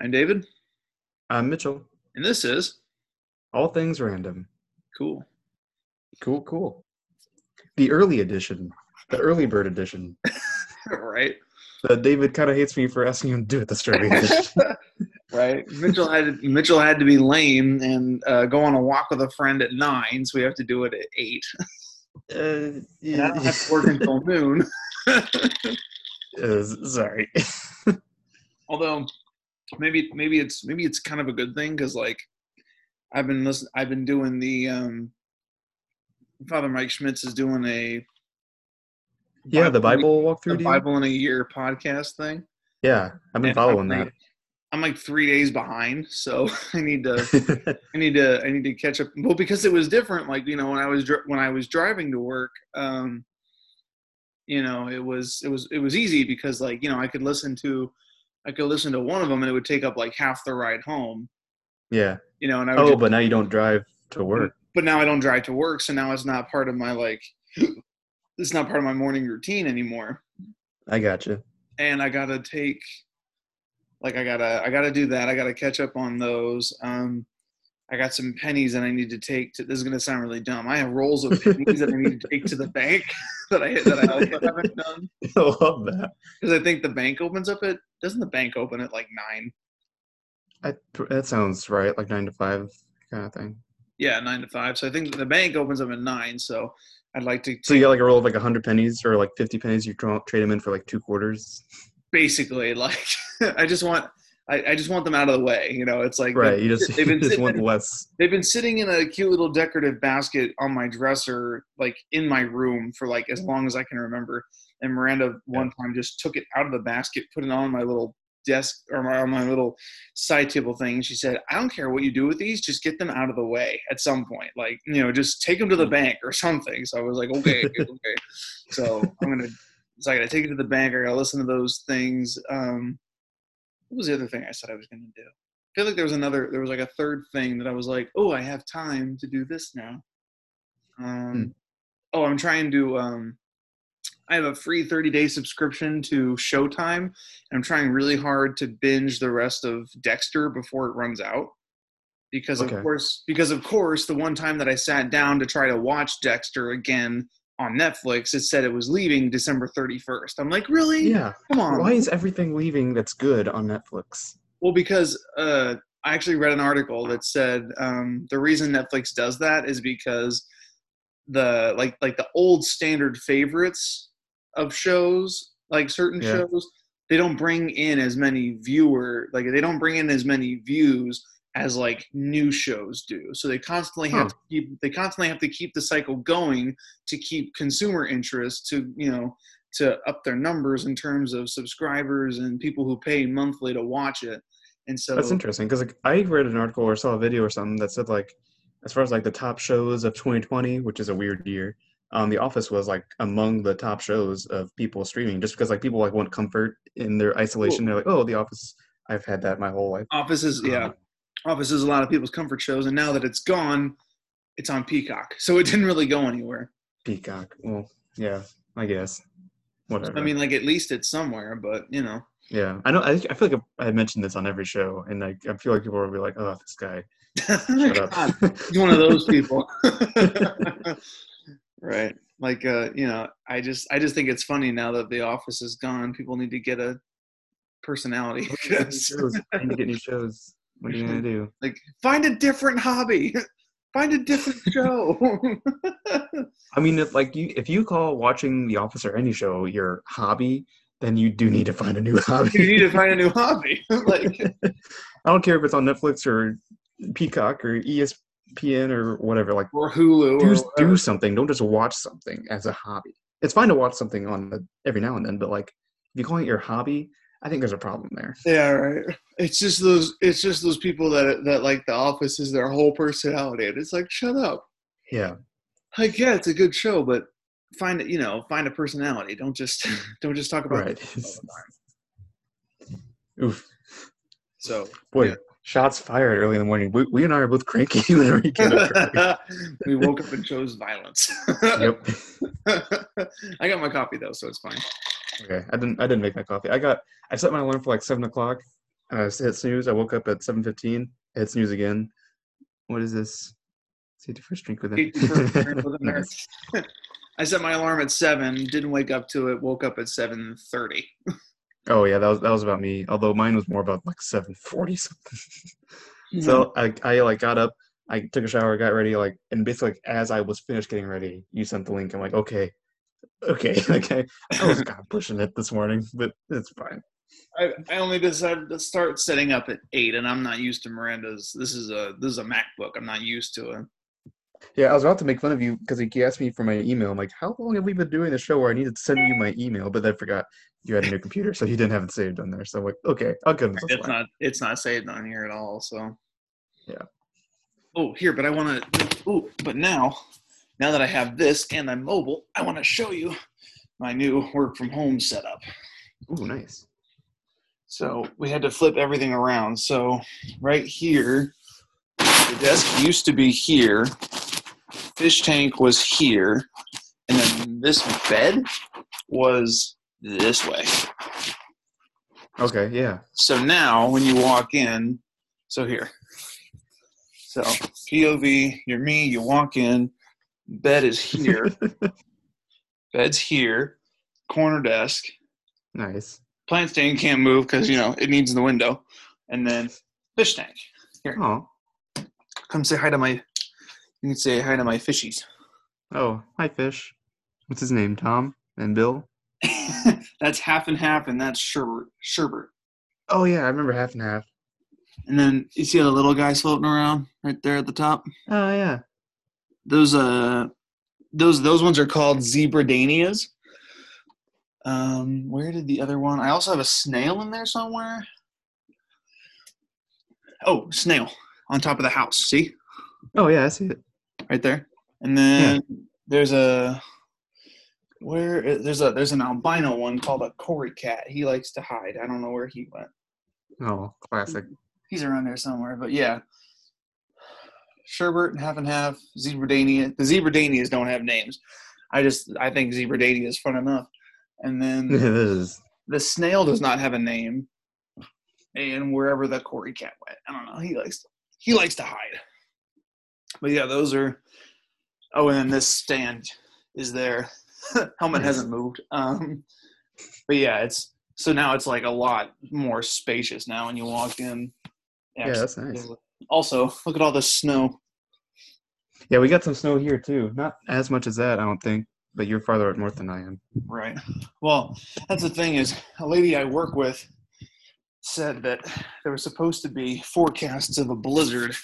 I'm David, I'm Mitchell. and this is All things random. cool. Cool, cool. The early edition, the early bird edition. right, Uh, David kind of hates me for asking him to do it this early right. Mitchell had to, Mitchell had to be lame and uh, go on a walk with a friend at nine, so we have to do it at eight. uh, And I yeah, don't have to work until noon. uh, sorry. Although maybe maybe it's maybe it's kind of a good thing because like I've been listen I've been doing the um Father Mike Schmitz is doing a yeah, the Bible walkthrough. the Bible in a year podcast thing. Yeah, I've been And following I'm that. like- I'm like three days behind, so I need to I need to I need to catch up. Well, because it was different. Like you know when I was when I was driving to work, um, you know it was it was it was easy because like you know I could listen to I could listen to one of them and it would take up like half the ride home. yeah. You know, and I would Oh, just- but now you don't drive to work. but now I don't drive to work, so now it's not part of my like it's not part of my morning routine anymore. I gotcha. and I gotta take like I gotta I gotta do that. I gotta catch up on those. Um I got some pennies that I need to take to this is gonna sound really dumb. I have rolls of pennies that I need to take to the bank that I that I also haven't done. I love that. Because I think the bank opens up at doesn't the bank open at like nine? I, that sounds right, like nine to five kind of thing. Yeah, nine to five. So I think the bank opens up at nine. So I'd like to So you got like a roll of like hundred pennies or like fifty pennies. You tra- trade them in for like two quarters. basically like I just want I, I just want them out of the way. You know, it's like Right. You just, they've been just sitting- want less. They've been sitting in a cute little decorative basket on my dresser, like in my room, for like as long as I can remember. And Miranda one time just took it out of the basket, put it on my little desk or my, on my little side table thing. She said, "I don't care what you do with these, just get them out of the way at some point. Like you know, just take them to the bank or something." So I was like, "Okay, okay." So I'm gonna. So I gotta take it to the bank. I gotta listen to those things. Um, what was the other thing I said I was gonna do? I feel like there was another there was like a third thing that I was like, oh, I have time to do this now. Um, Hmm. Oh, I'm trying to. Um, I have a free 30 day subscription to Showtime, and I'm trying really hard to binge the rest of Dexter before it runs out. Because Okay. of course, because of course, the one time that I sat down to try to watch Dexter again on Netflix, it said it was leaving December 31st. I'm like, really? Yeah. Come on. Why is everything leaving that's good on Netflix? Well, because uh, I actually read an article that said um, the reason Netflix does that is because the like like the old standard favorites of shows, like certain Yeah. shows, they don't bring in as many viewer like they don't bring in as many views as like new shows do. So they constantly have Huh. to keep they constantly have to keep the cycle going to keep consumer interest to you know to up their numbers in terms of subscribers and people who pay monthly to watch it. And so That's interesting because like, I read an article or saw a video or something that said like, as far as like the top shows of 2020, which is a weird year, um, The Office was like among the top shows of people streaming just because like people like want comfort in their isolation. They're like, oh, The Office, I've had that my whole life. Office is yeah, Um, Office is a lot of people's comfort shows, and now that it's gone, it's on Peacock, so it didn't really go anywhere. Peacock. Well, yeah, I guess. Whatever. I mean, like at least it's somewhere, but you know, yeah, I know. I, I feel like I mentioned this on every show, and like I feel like people will be like, "Oh, this guy, shut up." God, he's one of those people, right? Like, uh, you know, I just I just think it's funny now that The Office is gone. People need to get a personality. I need to get new shows. What are you gonna do? like, find a different hobby. Find a different show. I mean, if like you, if you call watching The Office or any show your hobby, then you do need to find a new hobby. you need to find a new hobby. like, I don't care if it's on Netflix or Peacock or ESPN or whatever. Like, or Hulu. do or do something. Don't just watch something as a hobby. It's fine to watch something on the, every now and then, but like if you call it your hobby, I think there's a problem there. Yeah, right. It's just those. It's just those people that that like The Office is their whole personality, and it's like, shut up. Yeah, Like, yeah, it's a good show, but find it. You know, find a personality. Don't just don't just talk about. right. it all the time. Oof, So boy, Yeah. shots fired early in the morning. We, we and I are both cranky whenever we get up. we woke up and chose violence. yep. I got my coffee though, so it's fine. Okay, I didn't. I didn't make my coffee. I got. I set my alarm for like seven o'clock, and I hit snooze. I woke up at seven fifteen. Hit snooze again. What is this? See the first drink with Ate the first drink it. with a nurse. I set my alarm at seven. Didn't wake up to it. Woke up at seven thirty. oh yeah, that was that was about me. Although mine was more about like seven forty something. So mm-hmm. I I like got up. I took a shower, got ready, like, and basically like, as I was finished getting ready, you sent the link. I'm like, okay, okay, okay. I was kind of pushing it this morning, but it's fine. I, I only decided to start setting up at eight, and I'm not used to Miranda's. This is a this is a MacBook. I'm not used to it. Yeah, I was about to make fun of you because he asked me for my email. I'm like, how long have we been doing the show where I needed to send you my email? But I forgot you had a new computer, so you didn't have it saved on there. So I'm like, okay, I'll give him It's not it's not saved on here at all. So Yeah. Oh, here, but I want to. Oh, but now, now that I have this and I'm mobile, I want to show you my new work from home setup. Ooh, nice. So we had to flip everything around. So right here, the desk used to be here. Fish tank was here, and then this bed was this way. Okay, yeah. So now when you walk in, so here. So POV, you're me, you walk in, bed is here, bed's here, corner desk, nice. plant stand can't move because you know it needs the window, and then fish tank. Here. Oh, Come say hi to my. You can say hi to my fishies. oh, hi, fish. What's his name? Tom and Bill. that's half and half, and that's sherbert. Sherbet. Oh yeah, I remember half and half. And then you see the little guys floating around right there at the top. Oh yeah. Those uh, those those ones are called zebradanias. Um, where did the other one? I also have a snail in there somewhere. Oh, snail on top of the house. See? Oh yeah, I see it. right there. And then there's a where there's a there's an albino one called a Cory cat. He likes to hide. I don't know where he went. Oh, classic. He's around there somewhere. But yeah, Sherbert and half and half Zebradania. The Zebradanias don't have names. I just I think Zebradania is fun enough. And then the snail does not have a name. And wherever the Cory cat went, I don't know. He likes he likes to hide. But yeah, those are. Oh, and then this stand is there. Helmet hasn't moved. Um, but yeah, it's so now it's like a lot more spacious now when you walk in. Yeah, that's nice. Also, look at all the snow. Yeah, we got some snow here too. Not as much as that, I don't think. But you're farther up north than I am. Right. Well, that's the thing is a lady I work with said that there was supposed to be forecasts of a blizzard.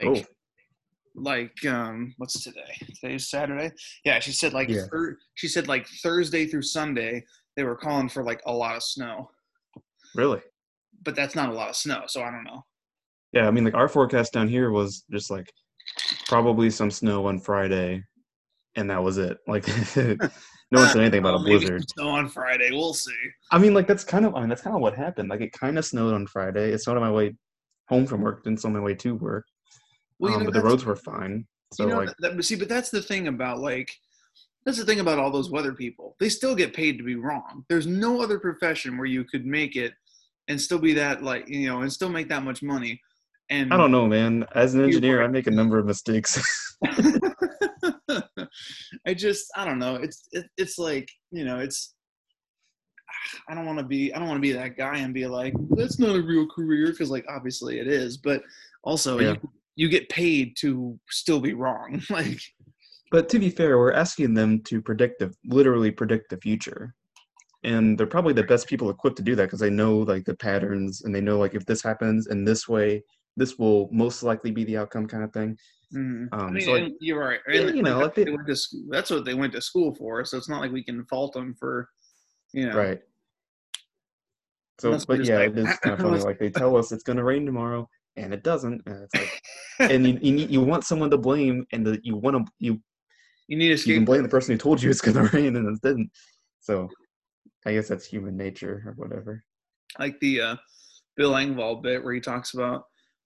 Like, like um, what's today? Today's Saturday. Yeah, she said like Yeah. thir- she said like Thursday through Sunday they were calling for like a lot of snow, Really? but that's not a lot of snow, so I don't know. Yeah, I mean, like our forecast down here was just like probably some snow on Friday, and that was it. Like, no one said anything about a blizzard. Snow on Friday. We'll see. I mean, like that's kind of I mean, that's kind of what happened. Like, it kind of snowed on Friday. It snowed on my way home from work. Didn't snow on my way to work. Well, um, know, but the roads were fine. So you know, like, that, that- see, but that's the thing about like, that's the thing about all those weather people. They still get paid to be wrong. There's no other profession where you could make it and still be that like you know and still make that much money. And I don't know, man. As an engineer. I make a number of mistakes. I just I don't know. It's it, it's like you know it's. I don't want to be I don't want to be that guy and be like that's not a real career because like obviously it is, but also Yeah. you, you get paid to still be wrong. like But to be fair, we're asking them to predict the literally predict the future. And they're probably the best people equipped to do that because they know like the patterns and they know like if this happens in this way, this will most likely be the outcome kind of thing. I Um, mean, so like, you're right. yeah, And, you know, like, like they- they went to that's what they went to school for. So it's not like we can fault them for, you know. right. So, Unless but yeah, like, it is kind of funny. Like they tell us it's gonna rain tomorrow, and it doesn't. And it's like, and you, you need- you want someone to blame, and the, you want to you You need to you can blame the person who told you it's gonna rain, and it didn't. So, I guess that's human nature or whatever. Like the uh, Bill Engvall bit where he talks about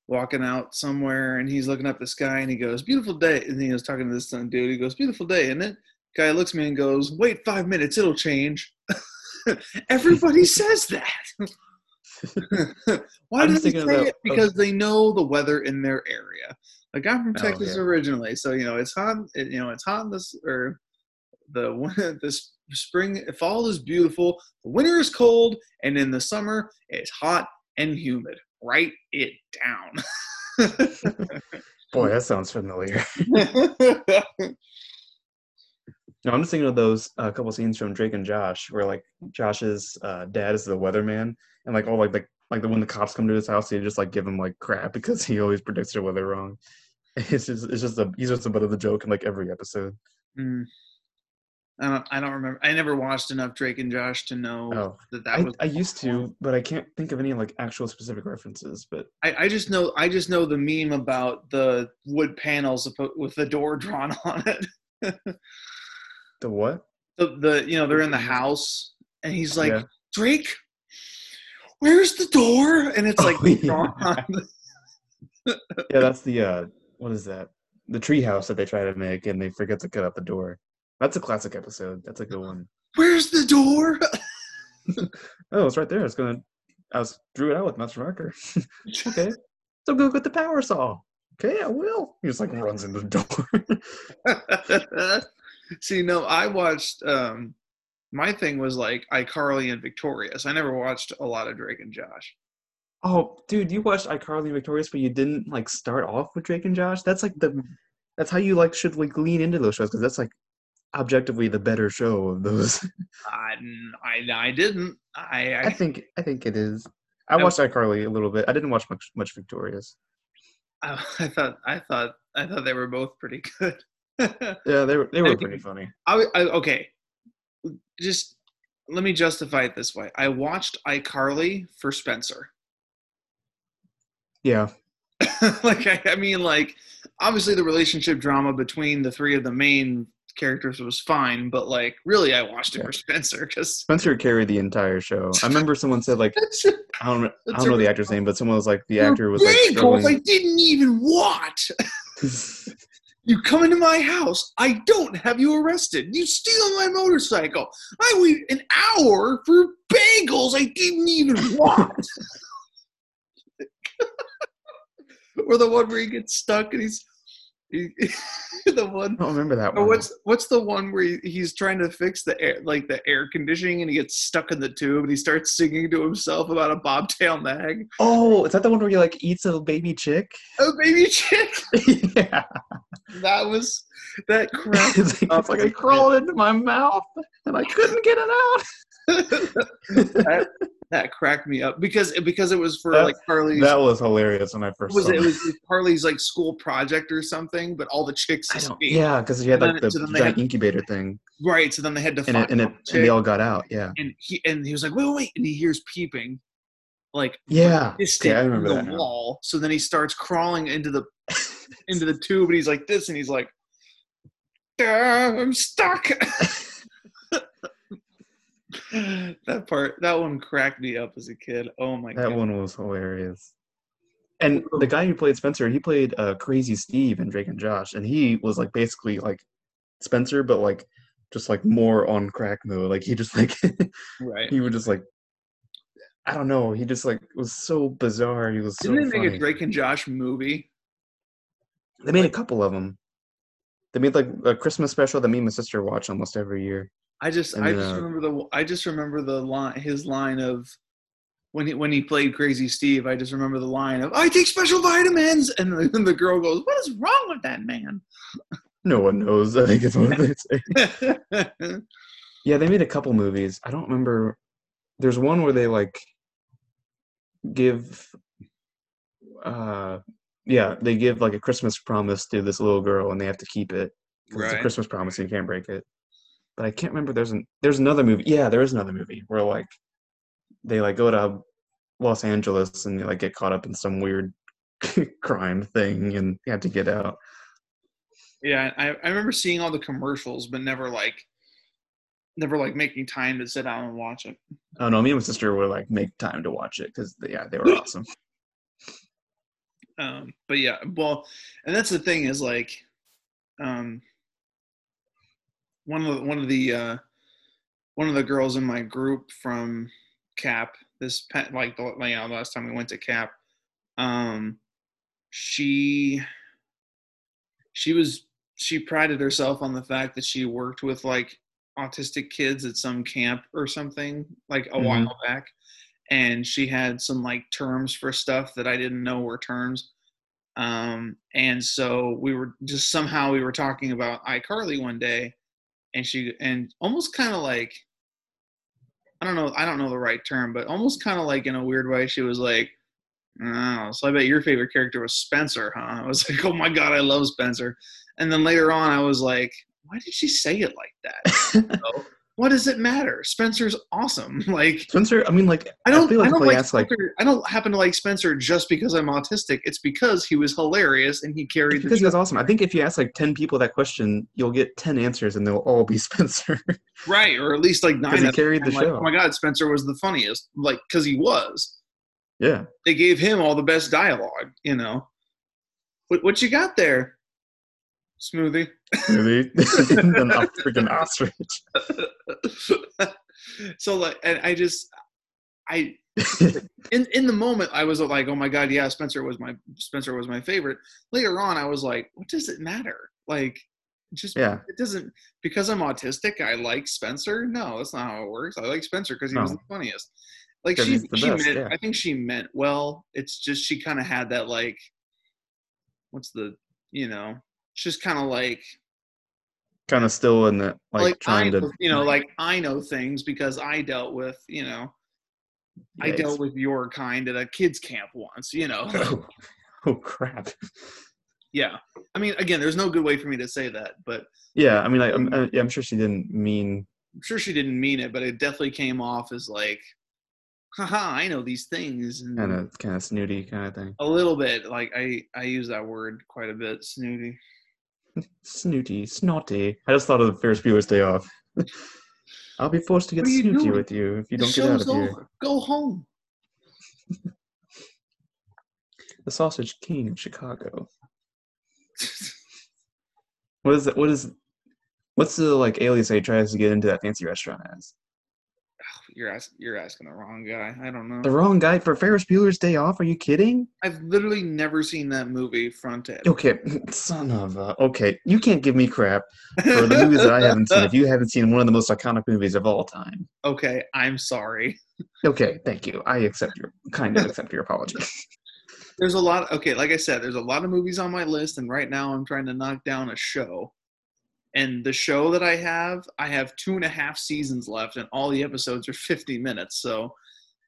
walking out somewhere and he's looking up the sky and he goes, "Beautiful day," and he was talking to this dude. He goes, "Beautiful day," and it? guy looks at me and goes, "Wait five minutes, it'll change." Everybody says that. Why do they say about- it? Because they know the weather in their area. Like I'm from Oh, Texas yeah. originally, so you know it's hot. It, you know it's hot in this or the this spring, fall is beautiful. The winter is cold, and in the summer it's hot and humid. Write it down. Boy, that sounds familiar. No, I'm just thinking of those uh, couple scenes from Drake and Josh, where like Josh's uh, dad is the weatherman, and like all like the like the when the cops come to his house, they just like give him like crap because he always predicts the weather wrong. It's just it's just a he's just a butt of the joke in like every episode. Mm. I don't. I don't remember. I never watched enough Drake and Josh to know Oh, that that I, was. I used to, but I can't think of any like actual specific references. But I, I just know. I just know the meme about the wood panels with the door drawn on it. the what? the, the you know they're in the house and he's like Yeah. Drake, where's the door? And it's like Oh, yeah. drawn on. Yeah, that's the uh, what is that? The treehouse that they try to make, and they forget to cut out the door. That's a classic episode. That's a good one. Where's the door? Oh, it's right there. It's gonna. I was drew it out with Master Marker. okay, so go get the power saw. Okay, I will. He just like runs in the door. See, no, I watched. um My thing was like iCarly and Victorious. I never watched a lot of Drake and Josh. oh, dude, you watched iCarly and Victorious, but you didn't like start off with Drake and Josh. That's like the. That's how you like should like lean into those shows because that's like objectively the better show of those. I, I, I didn't. I, I I think I think it is. I I- watched iCarly a little bit. I didn't watch much much Victorious. I, I thought I thought I thought they were both pretty good. Yeah, they were they I were think- pretty funny. I, I okay, just let me justify it this way. I watched iCarly for Spencer. Yeah, like I, I mean, like obviously the relationship drama between the three of the main characters was fine, but like really, I watched it Yeah. for Spencer because Spencer carried the entire show. I remember someone said like I don't I don't know the actor's name, but someone was like the actor was like Bagels I didn't even watch. You come into my house. I don't have you arrested. You steal my motorcycle. I wait an hour for bagels I didn't even want. or the one where he gets stuck and he's he, the one. I don't remember that one. what's what's the one where he, he's trying to fix the air like the air conditioning and he gets stuck in the tube and he starts singing to himself about a bobtail nag. Oh, is that the one where he like eats a baby chick? Oh baby chick. yeah, That was that crap. it's like, it's like it crawled into my mouth and I couldn't get it out. That, that cracked me up because because it was for That- like Carly's that was hilarious when I first was saw it, it. it was Carly's like school project or something, but all the chicks I don't, yeah, because he had like then- the so then giant had- incubator thing, Right. So then they had to and find it, and, it, and they all got out. Yeah, and he and he was like, wait, wait, wait, and he hears peeping, like yeah. distant Okay, I remember the that. now. wall. So then he starts crawling into the into the tube, and he's like this, and he's like, "Ah, I'm stuck. that part, that one cracked me up as a kid. Oh my That god. That one was hilarious. And the guy who played Spencer, he played uh, Crazy Steve in Drake and Josh, and he was like basically like Spencer, but like just like more on crack mode. Like he just like Right. he would just like I don't know. He just like was so bizarre. He was Didn't they make funny. a Drake and Josh movie? They made a couple of them. They made like a Christmas special that me and my sister watch almost every year. I just And I just uh, remember the I just remember the line his line of when he when he played Crazy Steve. I just remember the line of I take special vitamins, and the, and the girl goes, "What is wrong with that man?" No one knows. I think it's what they say. Yeah, they made a couple movies. I don't remember. There's one where they like give, uh, yeah, they give like a Christmas promise to this little girl, and they have to keep it. 'cause It's a Christmas promise, and you can't break it. But I can't remember. There's an there's another movie. Yeah, there is another movie where like they like go to Los Angeles and they like get caught up in some weird crime thing, and have to get out. yeah, I, I remember seeing all the commercials, but never like never like making time to sit down and watch it. Oh no, me and my sister would like make time to watch it because yeah, they were awesome. um but yeah well and that's the thing is like um one of the one of the uh one of the girls in my group from Cap this pa- like the you know last time we went to Cap. Um, she she was she prided herself on the fact that she worked with like autistic kids at some camp or something like a Mhm. while back and she had some like terms for stuff that I didn't know were terms um and so we were just somehow we were talking about iCarly one day and she and almost kind of like I don't know I don't know the right term but almost kind of like in a weird way she was like Oh, so I bet your favorite character was Spencer, huh? I was like, oh my god, I love Spencer. And then later on, I was like, why did she say it like that? what does it matter? Spencer's awesome. Like, Spencer, I mean, like, I don't, I, like don't like ask, like, Spencer. I don't happen to like Spencer just because I'm autistic. It's because he was hilarious and he carried the because he was awesome. I think if you ask like ten people that question, you'll get ten answers, and they'll all be Spencer right, or at least like because nine. he carried the like, show. oh my god, Spencer was the funniest. Like, because he was. yeah, They gave him all the best dialogue. You know, what what you got there, smoothie? Really. An off- freaking ostrich. so like and i just i in in the moment i was like oh my god yeah spencer was my spencer was my favorite later on i was like what does it matter like just Yeah. it doesn't because i'm autistic i like spencer no that's not how it works i like spencer because he was the funniest Like she, she best, meant yeah. i think she meant well it's just she kind of had that like what's the you know she's kind of like kind of still in the like, like, I trying know, to you know, like I know things because I dealt with, you know, I dealt with your kind at a kids camp once, you know. oh, oh crap. yeah. I mean, again, there's no good way for me to say that, but Yeah, I mean, like, I'm, I- I'm sure she didn't mean. I'm sure she didn't mean it, but it definitely came off as like, haha, I know these things. And kind of kind of snooty kind of thing. a little bit. Like I, I use that word quite a bit, snooty. Snooty, snotty. I just thought of the Ferris Bueller's Day Off. I'll be forced to get What are you snooty doing? with you if you The don't get out of here. over. Go home. The Sausage King in Chicago. What is it? What is? What's the like alias that he tries to get into that fancy restaurant as? You're asking, you're asking the wrong guy. I don't know. The wrong guy for Ferris Bueller's Day Off? Are you kidding? I've literally never seen that movie front end. Okay, son of a. Okay, you can't give me crap for the movies that I haven't seen. If you haven't seen one of the most iconic movies of all time. okay, I'm sorry. Okay, thank you. I accept your kind of accept your apology. There's a lot. Okay, like I said, there's a lot of movies on my list, and right now I'm trying to knock down a show. And the show that I have, I have two and a half seasons left, and all the episodes are 50 minutes. So,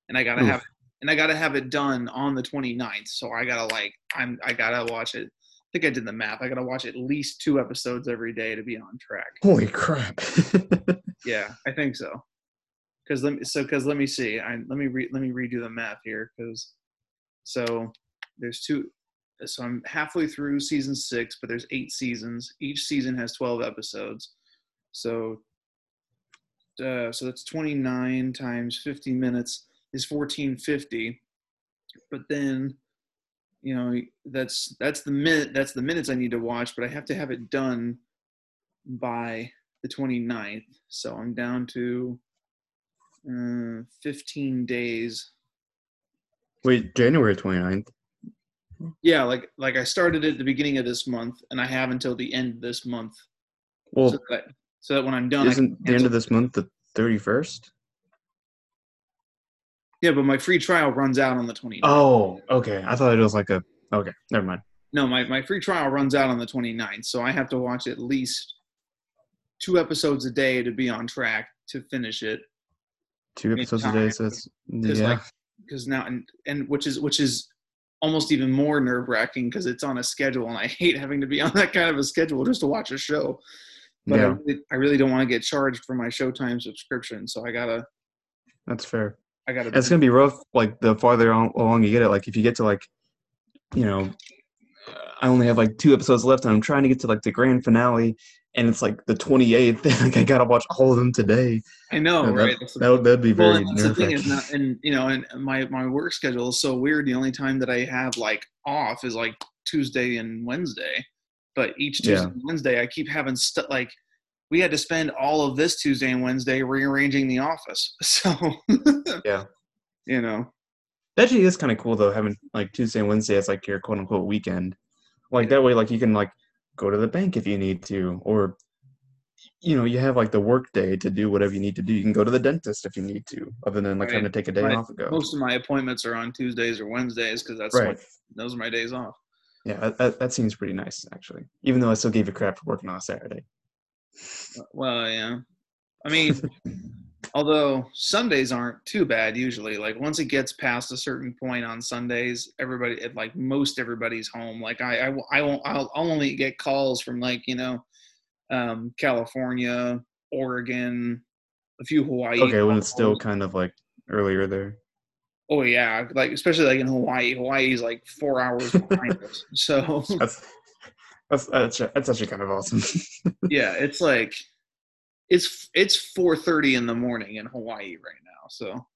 and I gotta Oof. have, and I gotta have it done on the 29th. So I gotta like, I'm, I gotta watch it. I think I did the math. I gotta watch at least two episodes every day to be on track. Holy crap! Yeah, I think so. Because let me so because let me see. I let me re, let me redo the math here. Because so there's two. So I'm halfway through season six, but there's eight seasons. Each season has twelve episodes. So uh, so that's 29 times 50 minutes is 1450. But then you know that's that's the minute that's the minutes I need to watch, but I have to have it done by the 29th. So I'm down to uh, 15 days. Wait, January 29th. Yeah, like like I started at the beginning of this month, and I have until the end of this month. Well, so, that, so that when I'm done, isn't the end of this month the 31st? Yeah, but my free trial runs out on the 29th. Oh, okay. I thought it was like a. Okay, never mind. No, my, my free trial runs out on the 29th, so I have to watch at least two episodes a day to be on track to finish it. Two episodes a day, so Because yeah. like because now and and which is which is almost even more nerve wracking because it's on a schedule and I hate having to be on that kind of a schedule just to watch a show. But I, really, I really don't want to get charged for my Showtime subscription, so I gotta That's fair. I gotta. It's gonna be rough. Like the farther on, along you get it, like if you get to like, you know, I only have like two episodes left, and I'm trying to get to like the grand finale, and it's like the 28th. like I gotta watch all of them today. I know, And right? That, that would that'd be well, very and that's the thing is not, and you know, and my my work schedule is so weird. The only time that I have like off is like Tuesday and Wednesday, but each Tuesday Yeah. and Wednesday I keep having stuff like we had to spend all of this Tuesday and Wednesday rearranging the office. So Yeah. you know, That actually is kind of cool though, having like Tuesday and Wednesday as like your quote unquote weekend. Like that way, like you can like go to the bank if you need to, or you know, you have like the work day to do whatever you need to do. You can go to the dentist if you need to, other than like having to take a day Right. off ago. most of my appointments are on Tuesdays or Wednesdays because that's Right. what those are my days off. Yeah, that, that, that seems pretty nice actually. Even though I still gave you crap for working on a Saturday. Uh, well, yeah. I mean, although Sundays aren't too bad usually. Like once it gets past a certain point on Sundays, everybody, it, like most everybody's home. Like I, I, won't- I won't. I'll, I'll only get calls from like you know, um, California, Oregon, a few Hawaii. Okay, when it's still kind of like earlier there. Oh yeah, like especially like in Hawaii. Hawaii's like four hours behind us. So That's that's that's, that's actually kind of awesome. yeah, it's like it's it's four thirty in the morning in Hawaii right now. So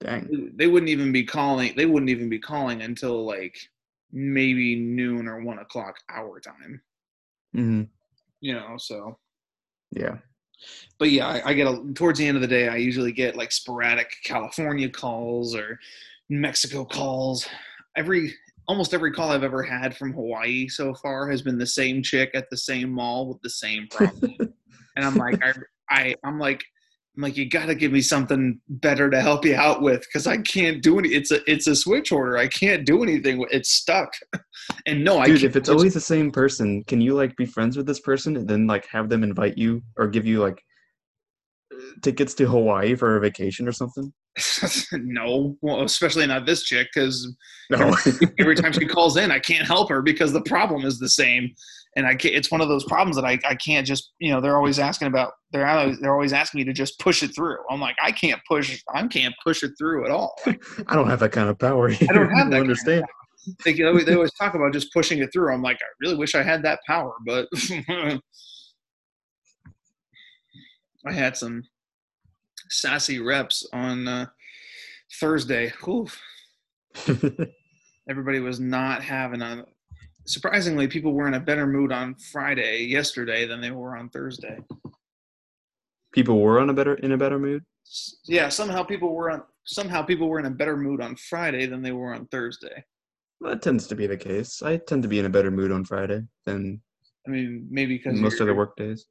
Dang. they wouldn't even be calling. They wouldn't even be calling until like maybe noon or one o'clock our time. hmm You know, so Yeah. but yeah, I, I get a, towards the end of the day, I usually get like sporadic California calls or Mexico calls. Every almost every call I've ever had from Hawaii so far has been the same chick at the same mall with the same problem. and I'm like, I, I, I'm like, I'm like, you got to give me something better to help you out with because I can't do any. It's a, it's a switch order. I can't do anything. It's stuck. and no, I Dude, if it's always the same person, can you like be friends with this person and then like have them invite you or give you like tickets to Hawaii for a vacation or something? no, well, especially not this chick because No. every time she calls in, I can't help her because the problem is the same, and I can't, it's one of those problems that I, I can't just you know they're always asking about they're always, they're always asking me to just push it through. I'm like I can't push I can't push it through at all. I don't have that kind of power. I don't have that understand. They, they always talk about just pushing it through. I'm like I really wish I had that power, but I had some sassy reps on uh, Thursday. Everybody was not having a surprisingly people were in a better mood on friday yesterday than they were on thursday People were on a better in a better mood. Yeah somehow people were on somehow people were in a better mood on friday than they were on thursday Well, that tends to be the case. I tend to be in a better mood on Friday than i mean maybe because most of the work days.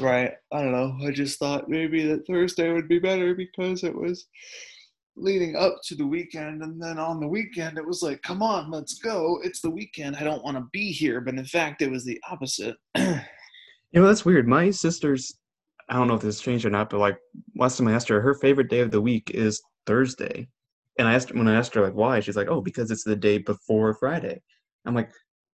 Right i don't know i just thought maybe that thursday would be better because it was leading up to the weekend and then on the weekend it was like come on let's go it's the weekend i don't want to be here but in fact it was the opposite You know, that's weird. My sister's, I don't know if this changed or not, but like last time I asked her, her favorite day of the week is Thursday. And I asked when I asked her like why, she's like, oh, because it's the day before Friday. I'm like,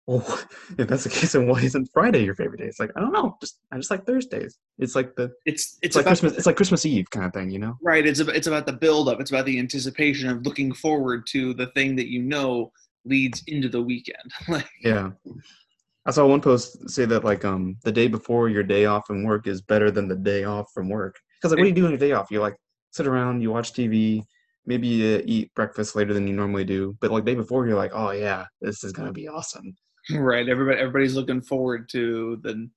well, if that's the case, then why isn't Friday your favorite day? It's like I don't know, just I just like Thursdays. It's like the it's it's, it's like about Christmas. It's like Christmas Eve kind of thing, you know? Right. It's about, it's about the build up. It's about the anticipation of looking forward to the thing that you know leads into the weekend. like, Yeah. I saw one post say that like um the day before your day off from work is better than the day off from work. Because like what do you do on your day off? You like sit around, you watch TV, maybe you eat breakfast later than you normally do. But like day before, you're like, oh yeah, this is gonna be awesome. Right. Everybody everybody's looking forward to the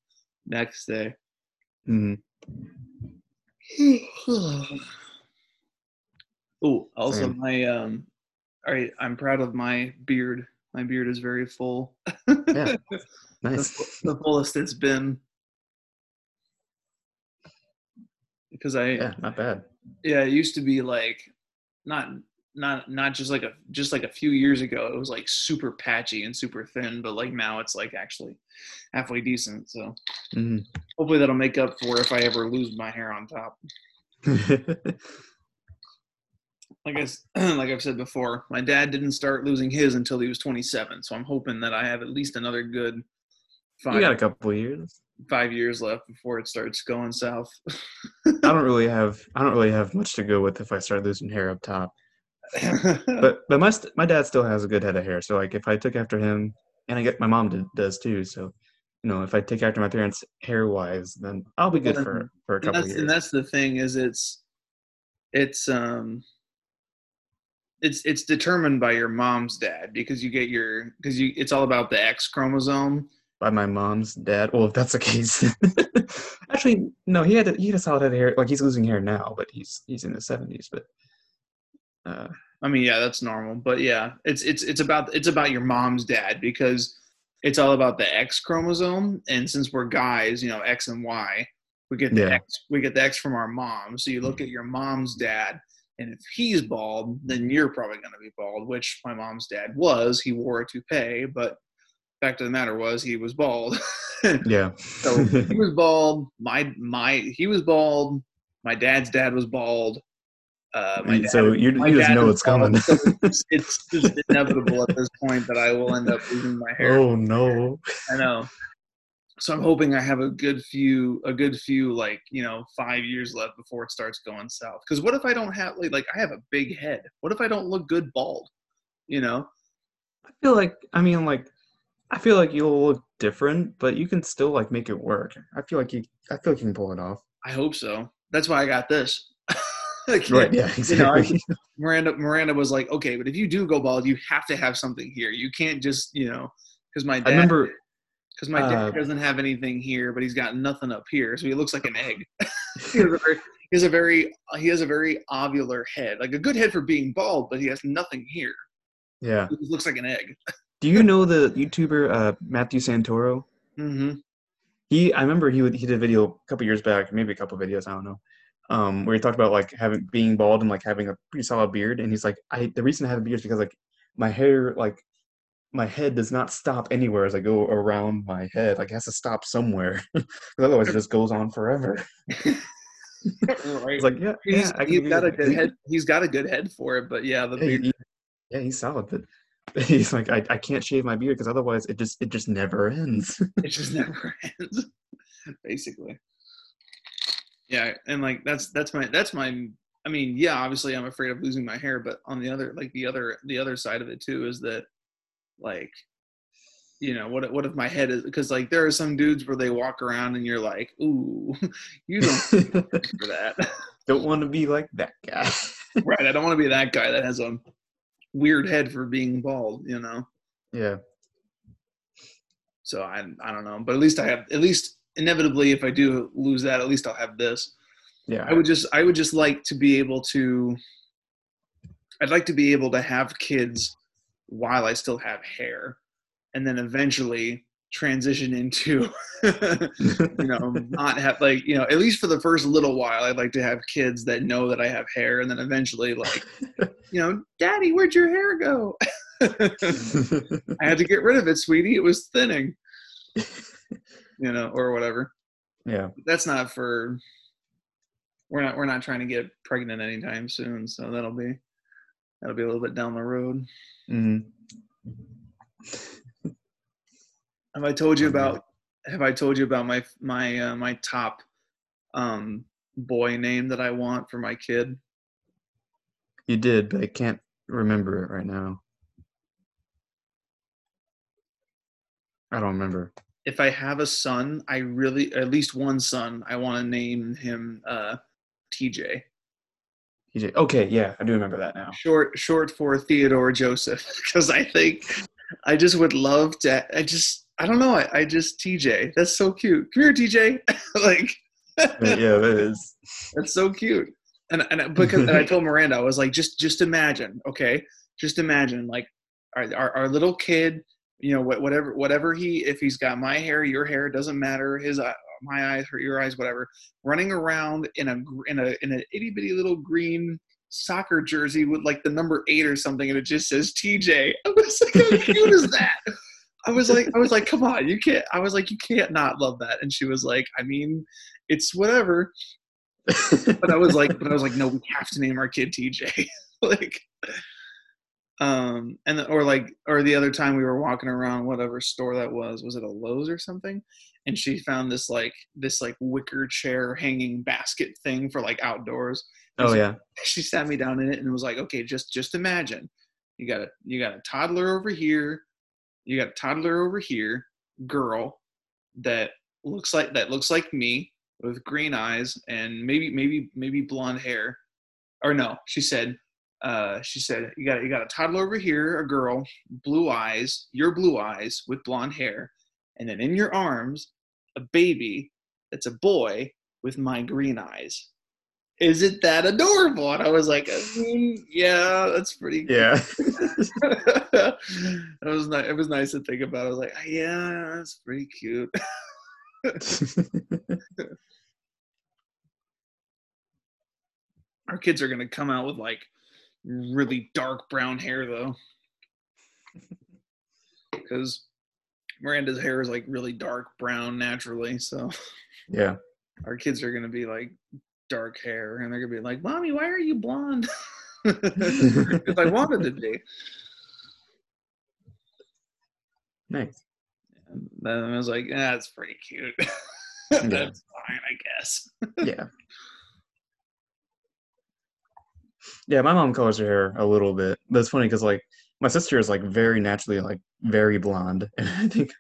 next day. hmm oh, also Same. my um all right, I'm proud of my beard. My beard is very full. Yeah. the, Nice. fu- the fullest it's been. Because I Yeah, not bad. yeah it used to be like not not not just like a just like a few years ago it was like super patchy and super thin but like now it's like actually halfway decent so hmm hopefully that'll make up for if i ever lose my hair on top like I, like i've said before my dad didn't start losing his until he was 27 so i'm hoping that i have at least another good you five got a couple years. five years left before it starts going south I don't really have I don't really have much to go with if I start losing hair up top. But but my st- my dad still has a good head of hair. So like if I took after him, and I get my mom did, does too. So you know if I take after my parents hair wise, then I'll be good for for a couple that's, years. and that's the thing is it's it's um it's it's determined by your mom's dad because you get your because you it's all about the X chromosome by my mom's dad. Well, if that's the case, actually, no, he had a, he had a solid head of hair. Like he's losing hair now, but he's he's in his seventies. But uh, I mean, yeah, that's normal. But yeah, it's it's it's about it's about your mom's dad because it's all about the X chromosome, and since we're guys, you know, X and Y, we get the Yeah. X we get the X from our mom. So you look at your mom's dad, and if he's bald, then you're probably going to be bald. Which my mom's dad was. He wore a toupee, but fact of the matter was he was bald. yeah, so he was bald. My my he was bald. My dad's dad was bald. Uh, my dad, so you my you just know it's coming. so it's, it's just inevitable at this point that I will end up losing my hair. oh no! I know. So I'm hoping I have a good few, a good few, like you know, five years left before it starts going south. Because what if I don't have like, like I have a big head? What if I don't look good bald? You know, I feel like I mean like I feel like you'll look different, but you can still like make it work. I feel like you I feel like you can pull it off. I hope so. That's why I got this. Like, Right? Yeah, You know, I- exactly. Miranda Miranda was like, okay, but if you do go bald, you have to have something here. You can't just, you know, because my dad, I remember because my uh, dad doesn't have anything here, but he's got nothing up here, so he looks like an egg. he, has a very, he has a very he has a very ovular head, like a good head for being bald, but he has nothing here. yeah. He looks like an egg. Do you know the YouTuber uh, Matthew Santoro? Mm-hmm. He I remember he would he did a video a couple years back, maybe a couple videos, I don't know. Um, where he talked about like having being bald and like having a pretty solid beard, and he's like, I the reason I have a beard is because like my hair like my head does not stop anywhere as I go around my head. Like it has to stop somewhere, because otherwise it just goes on forever. right. It's like yeah, he's, yeah, he's got a good head. He's got a good head for it, but yeah, the Yeah, beard. he- yeah, he's solid, but he's like, I, I can't shave my beard because otherwise it just it just never ends. it just never ends basically yeah and like that's that's my that's my i mean yeah obviously i'm afraid of losing my hair but on the other like the other the other side of it too is that like you know what if- what if my head is because like there are some dudes where they walk around and you're like ooh you don't for that. Don't want to be like that guy. right i don't want to be that guy that has a weird head for being bald you know? Yeah, so i i don't know but at least i have at least inevitably if i do lose that at least i'll have this. Yeah. I would just I would just like to be able to I'd like to be able to have kids while I still have hair and then eventually transition into you know not have like you know at least for the first little while I'd like to have kids that know that I have hair and then eventually like you know daddy where'd your hair go? I had to get rid of it sweetie. It was thinning you know or whatever yeah. that's not for we're not we're not trying to get pregnant anytime soon so that'll be that'll be a little bit down the road hmm have i told you about have i told you about my my uh, my top um boy name that i want for my kid You did, but I can't remember it right now. I don't remember. If i have a son i really at least one son i want to name him uh tj TJ. Okay, yeah, I do remember that now. short short for theodore joseph because i think i just would love to i just i don't know i, I just tj that's so cute come here tj like yeah, that is. that's so cute and and because and i told miranda i was like just just imagine okay just imagine like our, our, our little kid you know whatever whatever he if he's got my hair your hair doesn't matter his eye- my eyes or your eyes whatever running around in a in a in an itty bitty little green soccer jersey with like the number eight or something and it just says tj i was like how cute is that? I was like i was like come on you can't i was like you can't not love that and she was like i mean it's whatever. But I was like, but I was like, no, we have to name our kid TJ. like, um, and the, or like, or the other time we were walking around whatever store that was, was it a Lowe's or something? And she found this like this like wicker chair hanging basket thing for like outdoors. oh yeah. She sat me down in it and was like, okay, just just imagine, you got a you got a toddler over here, you got a toddler over here, girl that looks like that looks like me with green eyes and maybe maybe maybe blonde hair or no she said uh she said you got you got a toddler over here a girl blue eyes your blue eyes with blonde hair and then in your arms, a baby that's a boy with my green eyes. Isn't that adorable? And I was like, I mean, yeah, that's pretty. Yeah. it was nice. It was nice to think about. I was like, yeah, that's pretty cute. Our kids are gonna come out with like really dark brown hair though, because Miranda's hair is like really dark brown naturally. So yeah. our kids are gonna be like dark hair, and they're gonna be like, "Mommy, why are you blonde?" Because I wanted to be. Nice. And then I was like, "Yeah, "That's pretty cute." That's fine, I guess. Yeah. Yeah, my mom colors her hair a little bit, but it's funny because like my sister is like very naturally like very blonde, and I think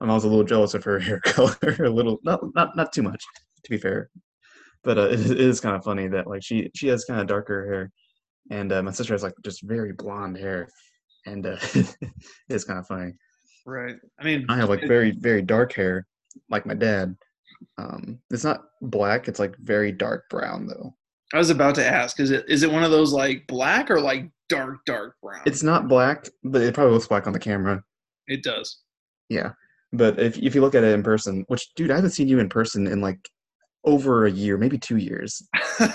my mom's a little jealous of her hair color, a little not not not too much, to be fair. But uh, it, it is kind of funny that like she she has kind of darker hair, and uh, my sister has like just very blonde hair, and uh, it's kind of funny. Right. I mean, I have like very very dark hair, like my dad. Um, it's not black; it's like very dark brown though. I was about to ask, is it is it one of those like black or like dark dark brown? It's not black, but it probably looks black on the camera. it does. Yeah, but if if you look at it in person, which dude, I haven't seen you in person in like over a year, maybe two years.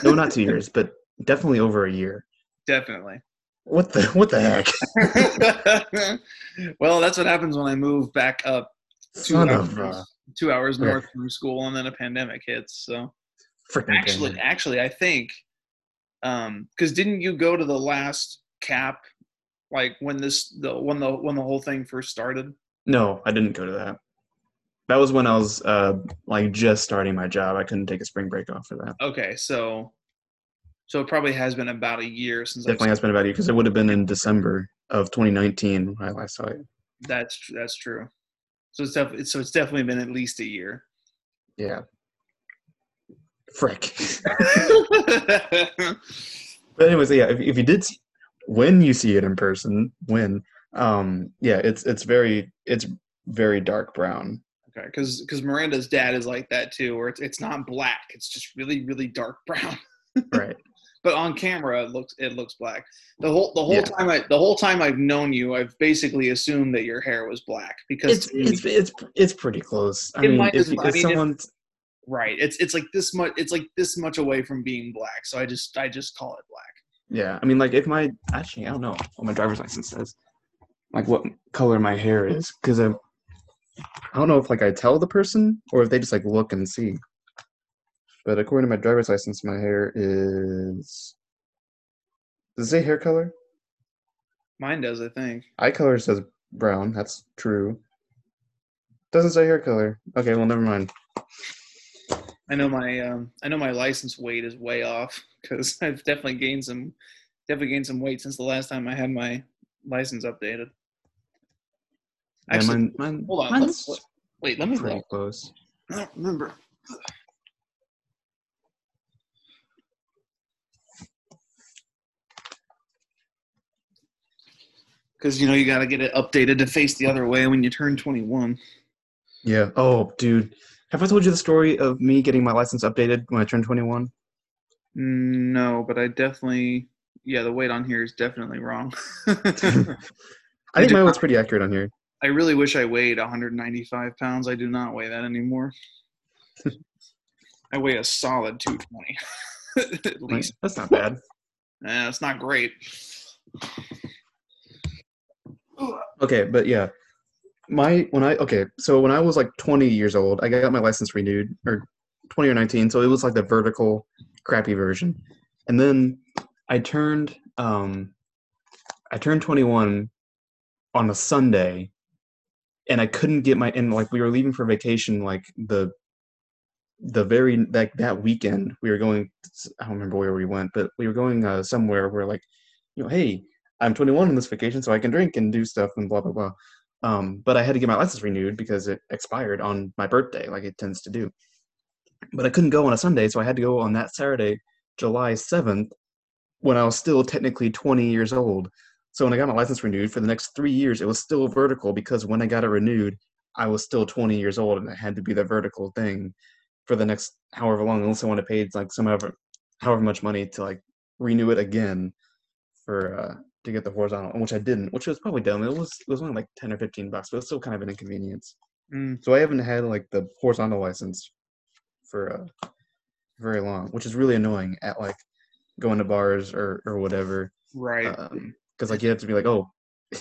No, not two years, but definitely over a year. Definitely. What the what the heck? well, that's what happens when I move back up two Son hours, two hours Yeah. north from school, and then a pandemic hits. So freaking actually, actually, I think um because didn't you go to the last cap like when this the when the when the whole thing first started? No, I didn't go to that. That was when I was uh like just starting my job. I couldn't take a spring break off for that. Okay, so so it probably has been about a year since Definitely has been about a year because it would have been in December of 2019 when I last saw you. That's that's true. So it's definitely so it's definitely been at least a year. Yeah. Frick. But anyways, yeah, if, if you did see, when you see it in person, when um yeah, it's it's very it's very dark brown. okay, because because Miranda's dad is like that too, where it's it's not black, it's just really really dark brown. Right. But on camera, it looks it looks black. The whole the whole Yeah. time I the whole time I've known you, I've basically assumed that your hair was black because It's me- it's it's it's pretty close. I It mean, might if, as I if mean, if- someone right. It's it's like this much. It's like this much away from being black. So I just I just call it black. Yeah, I mean, like if my actually, I don't know what my driver's license says, like what color my hair is, because I, I don't know if like I tell the person or if they just like look and see. But according to my driver's license, my hair is. Does it say hair color? Mine does, I think. Eye color says brown. That's true. Doesn't say hair color. Okay, well, never mind. I know my um, I know my license weight is way off because I've definitely gained some definitely gained some weight since the last time I had my license updated. Yeah, mine, mine, hold on, let me mine's wait, let me pretty look. close. I don't remember. Because you know you got to get it updated to face the other way when you turn 21. Yeah. Oh, dude. Have I told you the story of me getting my license updated when I turned 21? No, but I definitely, yeah, the weight on here is definitely wrong. I think mine was pretty accurate on here. I really wish I weighed 195 pounds. I do not weigh that anymore. I weigh a solid 220 at least. That's not bad. Eh, it's not great. Okay, but yeah, my when I okay, so when I was like 20 years old, I got my license renewed, or 20 or 19, so it was like the vertical, crappy version, and then I turned um, I turned 21 on a Sunday, and I couldn't get my and like we were leaving for vacation like the the very like that weekend we were going I don't remember where we went, but we were going uh, somewhere where like you know hey I'm 21 on this vacation, so I can drink and do stuff and blah blah blah. Um, but I had to get my license renewed because it expired on my birthday, like it tends to do. But I couldn't go on a Sunday, so I had to go on that Saturday, July 7th, when I was still technically 20 years old. So when I got my license renewed for the next three years, it was still vertical because when I got it renewed, I was still 20 years old and it had to be the vertical thing for the next however long, unless I want to pay like some however, however much money to like renew it again for uh, to get the horizontal, which I didn't, which was probably dumb. It was it was only like 10 or 15 bucks, but it's still kind of an inconvenience. Mm. So I haven't had like the horizontal license for uh, very long, which is really annoying at like going to bars or or whatever. Right. Because like you have to be like, oh,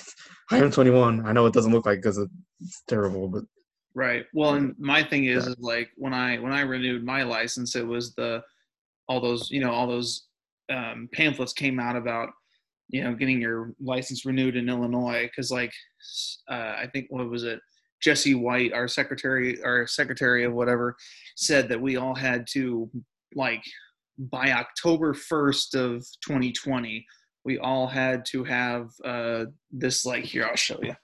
I am 21. I know it doesn't look like because it's terrible, but Right. Well, and my thing is, is like when I when I renewed my license, it was the all those you know all those um, pamphlets came out about you know getting your license renewed in Illinois because like uh, I think what was it Jesse White, our secretary, our secretary of whatever, said that we all had to like by October first of 2020, we all had to have uh, this like here I'll show you.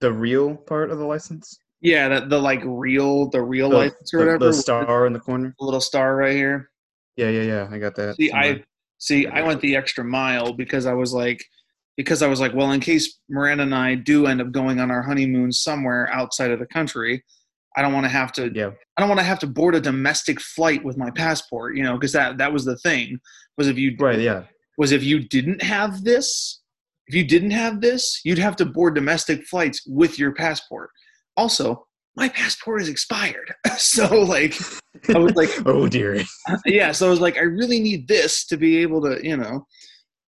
the real part of the license, Yeah, the, the like real the real the, license or the- whatever. the with star in the corner. the little star right here. Yeah, yeah, yeah. I got that. See, somewhere. I see. I went the extra mile because I was like, because I was like, well, in case Miranda and I do end up going on our honeymoon somewhere outside of the country, I don't want to have to. yeah, I don't want to have to board a domestic flight with my passport. You know, because that that was the thing was if you right. Yeah, was if you didn't have this, if you didn't have this, you'd have to board domestic flights with your passport. Also, my passport is expired, so like, I was like, oh dear. yeah so i was like i really need this to be able to you know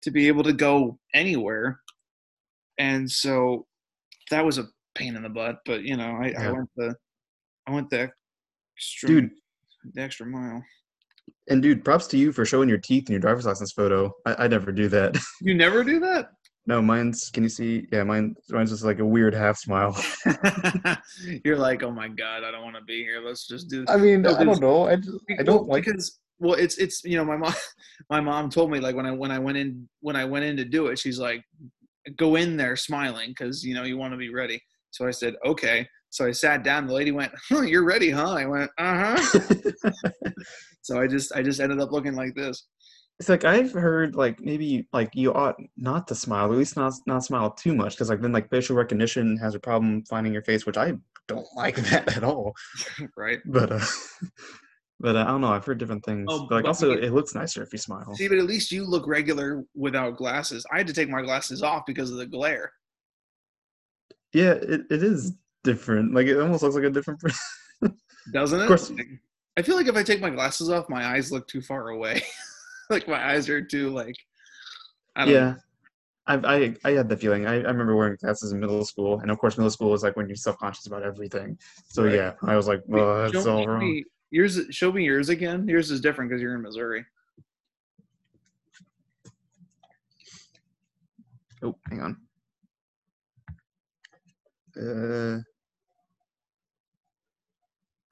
to be able to go anywhere and so that was a pain in the butt but you know i, I went the i went the extra Dude, the extra mile and dude, props to you for showing your teeth in your driver's license photo. I, I never do that. you never do that no, mine's. Can you see? Yeah, mine. Mine's just like a weird half smile. you're like oh my god i don't want to be here let's just do I mean, I don't know. I just, I don't like. because well it's it's you know my mom my mom told me like when i when i went in when i went in to do it she's like go in there smiling because you know you want to be ready so i said okay so i sat down the lady went huh, you're ready huh i went uh-huh so i just i just ended up looking like this It's like I've heard like maybe like you ought not to smile, at least not not smile too much, because like then like facial recognition has a problem finding your face, which I don't like that at all. right But uh, but uh, I don't know. I've heard different things. Oh, but like but also, we- it looks nicer if you smile. see but at least you look regular without glasses i had to take my glasses off because of the glare Yeah, it, it is different. Like it almost looks like a different. person. doesn't it Of course. I feel like if i take my glasses off my eyes look too far away like my eyes are too like I don't yeah. I've, I I had the feeling. I, I remember wearing glasses in middle school, and of course, middle school is like when you're self conscious about everything. So Right. yeah, I was like, Wait, well, that's all wrong. me yours. Show me yours again. Yours is different because you're in Missouri. Oh, hang on. Uh,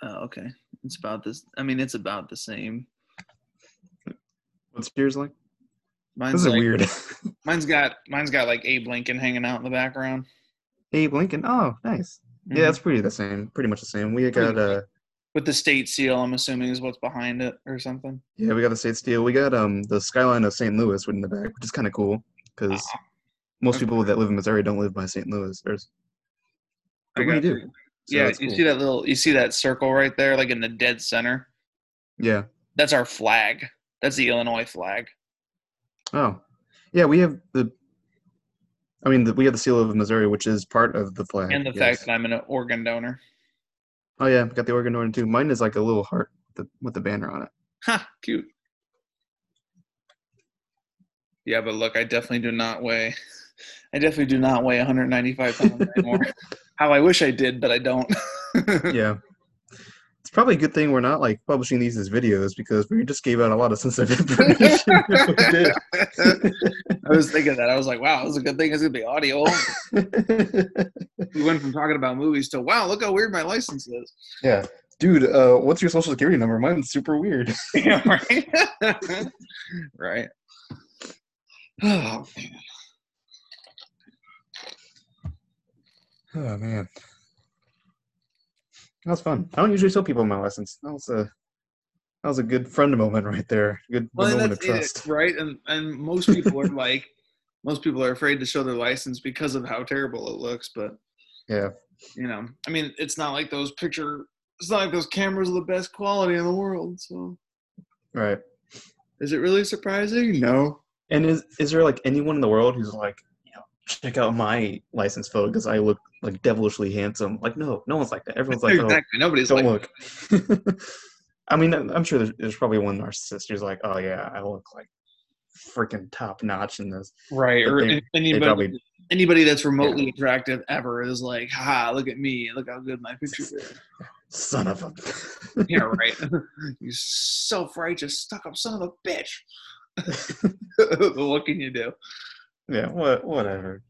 Oh, okay. It's about this. I mean, it's about the same. What's yours like? Mine's This is like, weird. Mine's got mine's got like Abe Lincoln hanging out in the background. Abe Lincoln. Oh, nice. Mhm. Yeah, it's pretty the same. Pretty much the same. We got uh, with the state seal. I'm assuming is what's behind it or something. yeah, we got the state seal. We got um the skyline of St. Louis in the back, which is kind of cool because Ah, most okay. people that live in Missouri don't live by St. Louis. There's, I but we do. you. So yeah, that's you cool. see that little. You see that circle right there, like in the dead center. Yeah. That's our flag. That's the Illinois flag. Oh, yeah. We have the. I mean, the, we have the seal of Missouri, which is part of the flag. And the yes. fact that I'm an organ donor. Oh yeah, got the organ donor too. Mine is like a little heart with the, with the banner on it. Ha, cute. Yeah, but look, I definitely do not weigh. I definitely do not weigh 195 pounds anymore. How I wish I did, but I don't. yeah. Probably a good thing we're not like publishing these as videos because we just gave out a lot of sensitive information. if we did. I was thinking that. I was like, wow, it was a good thing it's gonna be audio. We went from talking about movies to wow, look how weird my license is. yeah. Dude, uh, what's your social security number? Mine's super weird. yeah, right. right. Oh man. Oh man. That was fun. I don't usually tell people my license. That was a that was a good friend moment right there. Good Well, moment of trust. it, right? And and most people are like, most people are afraid to show their license because of how terrible it looks. But Yeah. you know, I mean, it's not like those picture. It's not like those cameras are the best quality in the world. So, Right. is it really surprising? No. And is is there like anyone in the world who's like, check out my license photo because I look like devilishly handsome? Like, no, no one's like that. Everyone's like, oh, exactly. Nobody's don't like, look. I mean, I'm sure there's, there's probably one narcissist who's like, oh yeah, I look like freaking top notch in this. right, but or they- an- anybody, probably- anybody that's remotely attractive ever is like, ha, look at me, look how good my picture is. Son of a. Bitch. Yeah, right. you self-righteous, stuck-up son of a bitch. what can you do? Yeah. What? Whatever.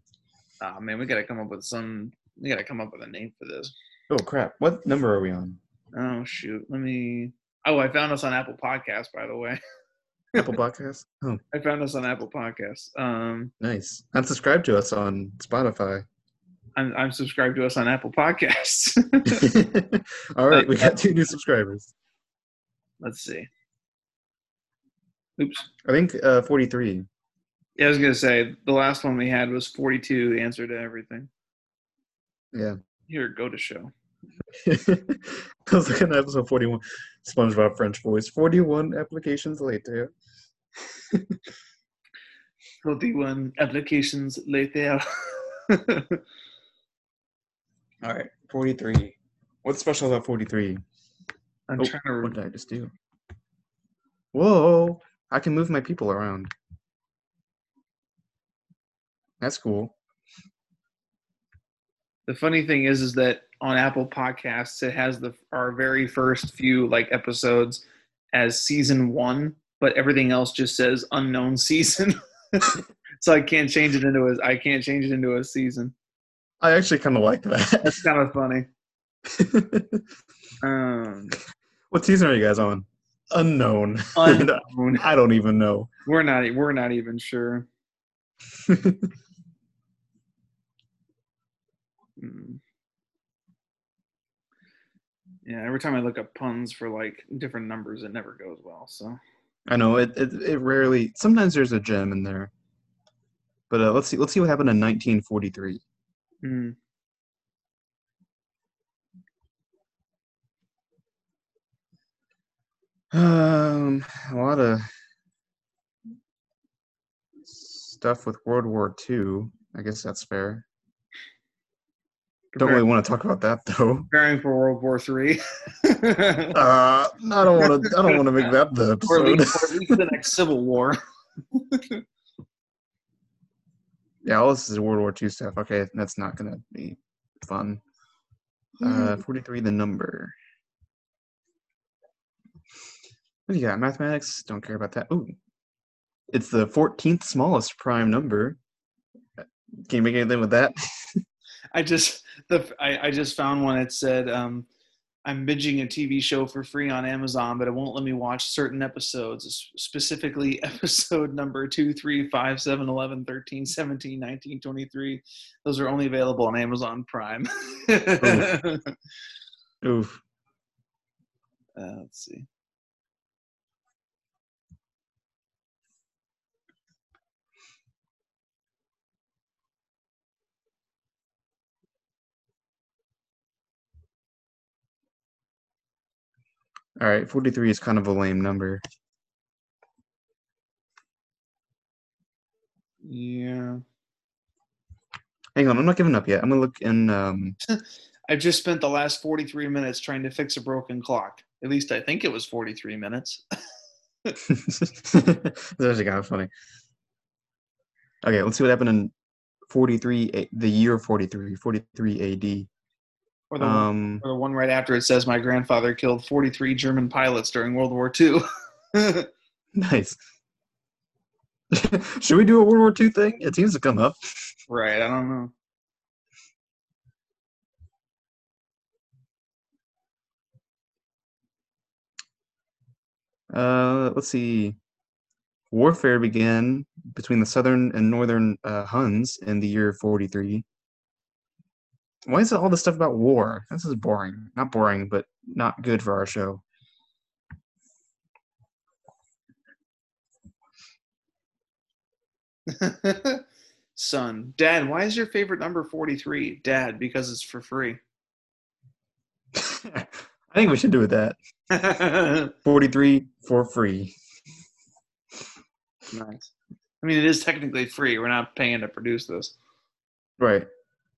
Oh man, we gotta come up with some. We gotta come up with a name for this. Oh crap! What number are we on? Oh shoot, let me. Oh, I found us on Apple Podcasts, by the way. Apple Podcast. Oh, I found us on Apple Podcasts. Um, nice. And subscribe to us on Spotify. I'm, I'm subscribed to us on Apple Podcasts. All right, we got two new subscribers. Let's see. Oops. I think uh, 43. Yeah, I was gonna say the last one we had was 42. Answer to everything. Yeah. Here, go to show. I was looking at episode 41, SpongeBob French voice. 41 applications later. 41 applications later. All right, 43. What's special about 43? I'm Oh, trying to. What did I just do? Whoa! I can move my people around. That's cool. The funny thing is, is that on Apple Podcasts, it has the our very first few like episodes as season one, but everything else just says unknown season. so I can't change it into a I can't change it into a season. I actually kind of like that. That's kind of funny. Um, what season are you guys on? Unknown. unknown. I don't even know. we're not we're not even sure. Hmm. Yeah, every time I look up puns for like different numbers, it never goes well. So I know it, it. It rarely. Sometimes there's a gem in there. But uh, let's see. Let's see what happened in 1943. Hmm. Um, a lot of stuff with World War II. I guess that's fair. Don't really want to talk about that though. preparing for World War Three, Uh, I don't want to. I don't want to make that the or, at episode. least, or at least the next Civil War. Yeah, all this is World War II stuff. Okay, that's not gonna be fun. Uh, 43, the number. What do you got? Mathematics? Don't care about that. Ooh, it's the 14th smallest prime number. Can you make anything with that? I just the I, I just found one that said um, I'm binging a TV show for free on Amazon, but it won't let me watch certain episodes, specifically episode number 2, 3, 5, 7, 11, 13, 17, 19, 23. Those are only available on Amazon Prime. uh, Oof. let's see. All right, 43 is kind of a lame number. Yeah. Hang on, I'm not giving up yet. I'm gonna look in. Um, I've just spent the last 43 minutes trying to fix a broken clock. At least I think it was 43 minutes. That's actually kind of funny. Okay, let's see what happened in 43, the year 43, 43 Or the, one, Um, or the one right after it says my grandfather killed 43 German pilots during World War II. nice. Should we do a World War II thing? It seems to come up. right, I don't know. Uh, let's see. Warfare began between the southern and northern uh, Huns in the year 43. Why is it all this stuff about war? This is boring. Not boring, but not good for our show. Son, Dad, why is your favorite number 43? Dad, because it's for free. I think we should do with that. 43 for free. Nice. I mean, it is technically free. We're not paying to produce this. Right.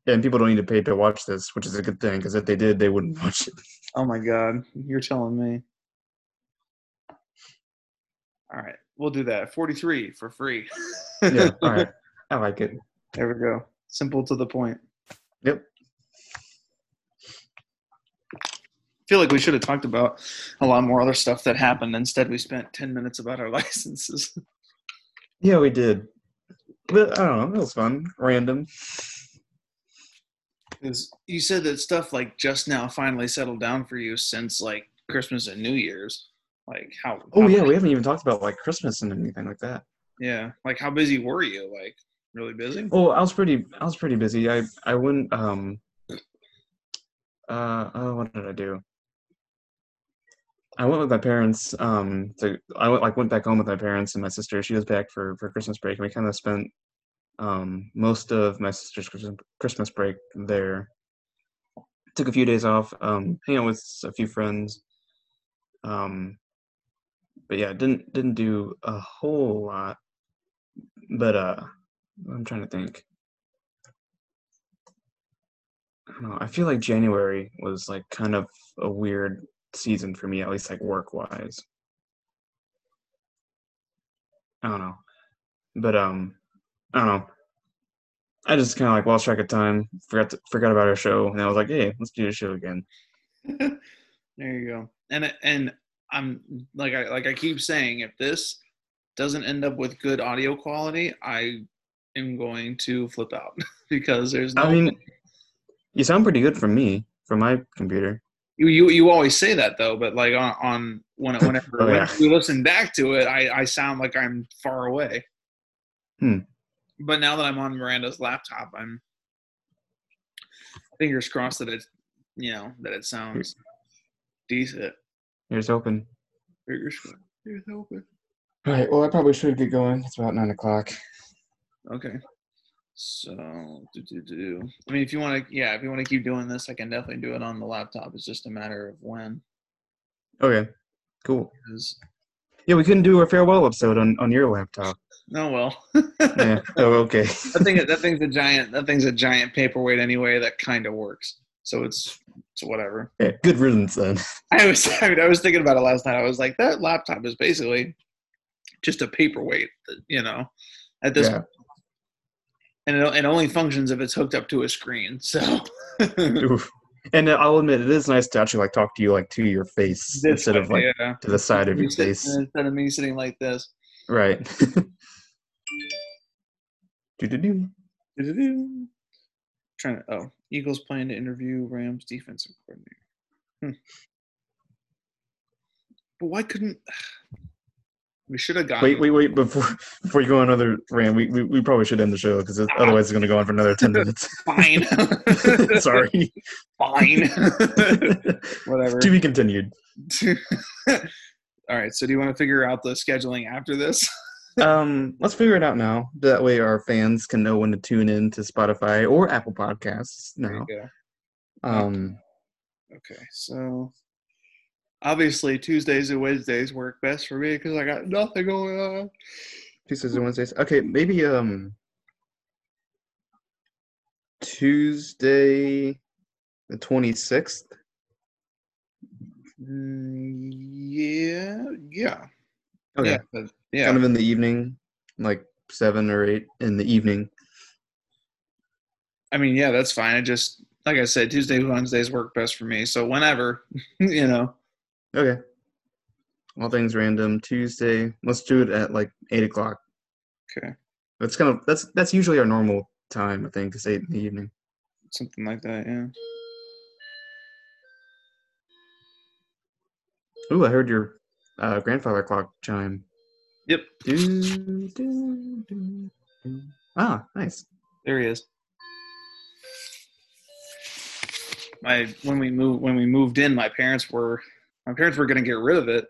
And people don't need to pay to watch this, which is a good thing because if they did, they wouldn't watch it. Oh my God, you're telling me. All right, we'll do that. 43 for free. Yeah. All right. I like it. There we go. Simple to the point. Yep. I feel like we should have talked about a lot more other stuff that happened. Instead, we spent 10 minutes about our licenses. Yeah, we did. But I don't know. It was fun. Random. Because you said that stuff like just now finally settled down for you since like Christmas and New Year's. Like how? Oh how yeah, we haven't even talked about like Christmas and anything like that. yeah. Like how busy were you? Like really busy? Oh, I was pretty. I was pretty busy. I I went. Um. Uh. Oh, what did I do? I went with my parents. Um. To I went like went back home with my parents and my sister. She was back for for Christmas break, and we kind of spent um most of my sister's Christmas break there. Took a few days off. Um, hang out with a few friends. Um. But yeah, didn't didn't do a whole lot. But uh, I'm trying to think. I know. I feel like January was like kind of a weird season for me, at least like work wise. I don't know. But um I don't know. I just kinda like lost track of time, forgot to, forgot about our show, and I was like, hey, let's do the show again. there you go. And and I'm like I like I keep saying, if this doesn't end up with good audio quality, I am going to flip out because there's no. I mean you sound pretty good from me, from my computer. you, you you always say that though, but like on on when whenever, Oh, yeah. whenever we listen back to it, I I sound like I'm far away. Hmm. But now that I'm on Miranda's laptop, I'm fingers crossed that it you know that it sounds decent. Here's open. Fingers crossed. Here's hoping. All right, well I probably should get going. It's about nine o'clock. Okay. So, do, do, do. I mean, if you want to, yeah, if you want to keep doing this, I can definitely do it on the laptop. It's just a matter of when. Okay. Cool. 'cause- Yeah, we couldn't do a farewell episode on, on your laptop. oh well. Yeah. Oh, okay. that thing, that thing's a giant. That thing's a giant paperweight anyway. That kind of works. So it's it's whatever. Yeah, good riddance then. I was I, mean, I was thinking about it last night. I was like, that laptop is basically just a paperweight. You know, at this, Yeah. and it, it only functions if it's hooked up to a screen. So. And I'll admit, it is nice to actually like talk to you like to your face This instead of like yeah. to the side of your sit- face. instead of me sitting like this. Right. Trying to oh, Eagles plan to interview Rams defensive coordinator. Hmm. But why couldn't we should have gotten Wait, wait, wait! Before before you go on another rant, we, we, we probably should end the show because otherwise it's going to go on for another ten minutes. fine. Sorry. fine. Whatever. to be continued. All right. So do you want to figure out the scheduling after this? Um, let's figure it out now. That way, our fans can know when to tune in to Spotify or Apple Podcasts now. Um, Okay. So obviously Tuesdays and Wednesdays work best for me because I got nothing going on. Tuesdays and Wednesdays. Okay, maybe um Tuesday the twenty sixth. Mm, yeah. Yeah. Okay. Yeah. yeah. Kind of in the evening, like seven or eight in the evening. I mean, yeah, that's fine. I just like I said, Tuesdays, Wednesdays work best for me. So whenever, you know. Okay. All things random. Tuesday. Let's do it at like eight o'clock. Okay. That's kind of that's that's usually our normal time. I think is eight in the evening. Something like that, yeah. Ooh, I heard your uh, grandfather clock chime. Yep. Do, do, do. Ah, nice. There he is. My when we moved when we moved in, my parents were my parents were gonna get rid of it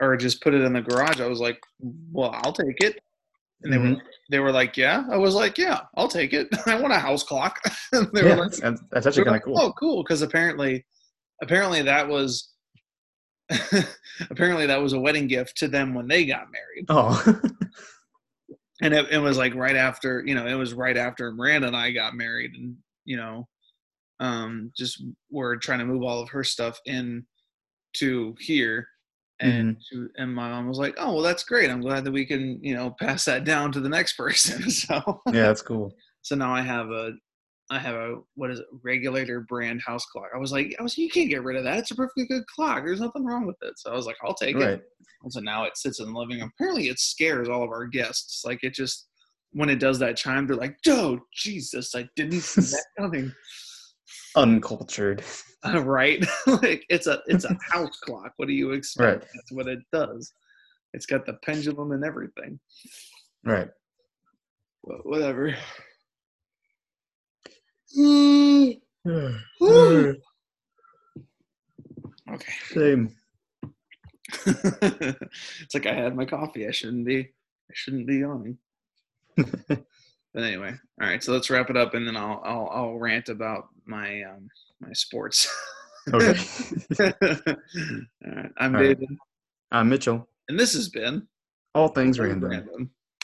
or just put it in the garage. I was like, Well, I'll take it. And they were Mhm. they were like, "Yeah." I was like, "Yeah, I'll take it. I want a house clock." And they yeah, were like, that's, that's actually kind of like, cool. "Oh, cool!" Because apparently, apparently that was apparently that was a wedding gift to them when they got married, Oh, and it, it was like right after you know it was right after Miranda and I got married, and you know, um, just were trying to move all of her stuff in to here. And mm-hmm. she, and my mom was like, "Oh, well, that's great. I'm glad that we can, you know, pass that down to the next person." So, yeah, that's cool. so now I have a, I have a what is it, regulator brand house clock. I was like, oh, I was, you can't get rid of that. It's a perfectly good clock. There's nothing wrong with it. So I was like, I'll take it. And so now it sits in the living room. Apparently, it scares all of our guests. Like it just when it does that chime, they're like, "Oh Jesus, I didn't see that coming." Uncultured. Uh, right? like it's a it's a house clock. What do you expect? Right. That's what it does. It's got the pendulum and everything. Right. But whatever. Okay. Same. it's like I had my coffee. I shouldn't be. I shouldn't be yawning. but anyway, all right. So let's wrap it up, and then I'll I'll, I'll rant about my um my sports. Okay. all right. I'm All right. David, I'm Mitchell. and this has been All things random.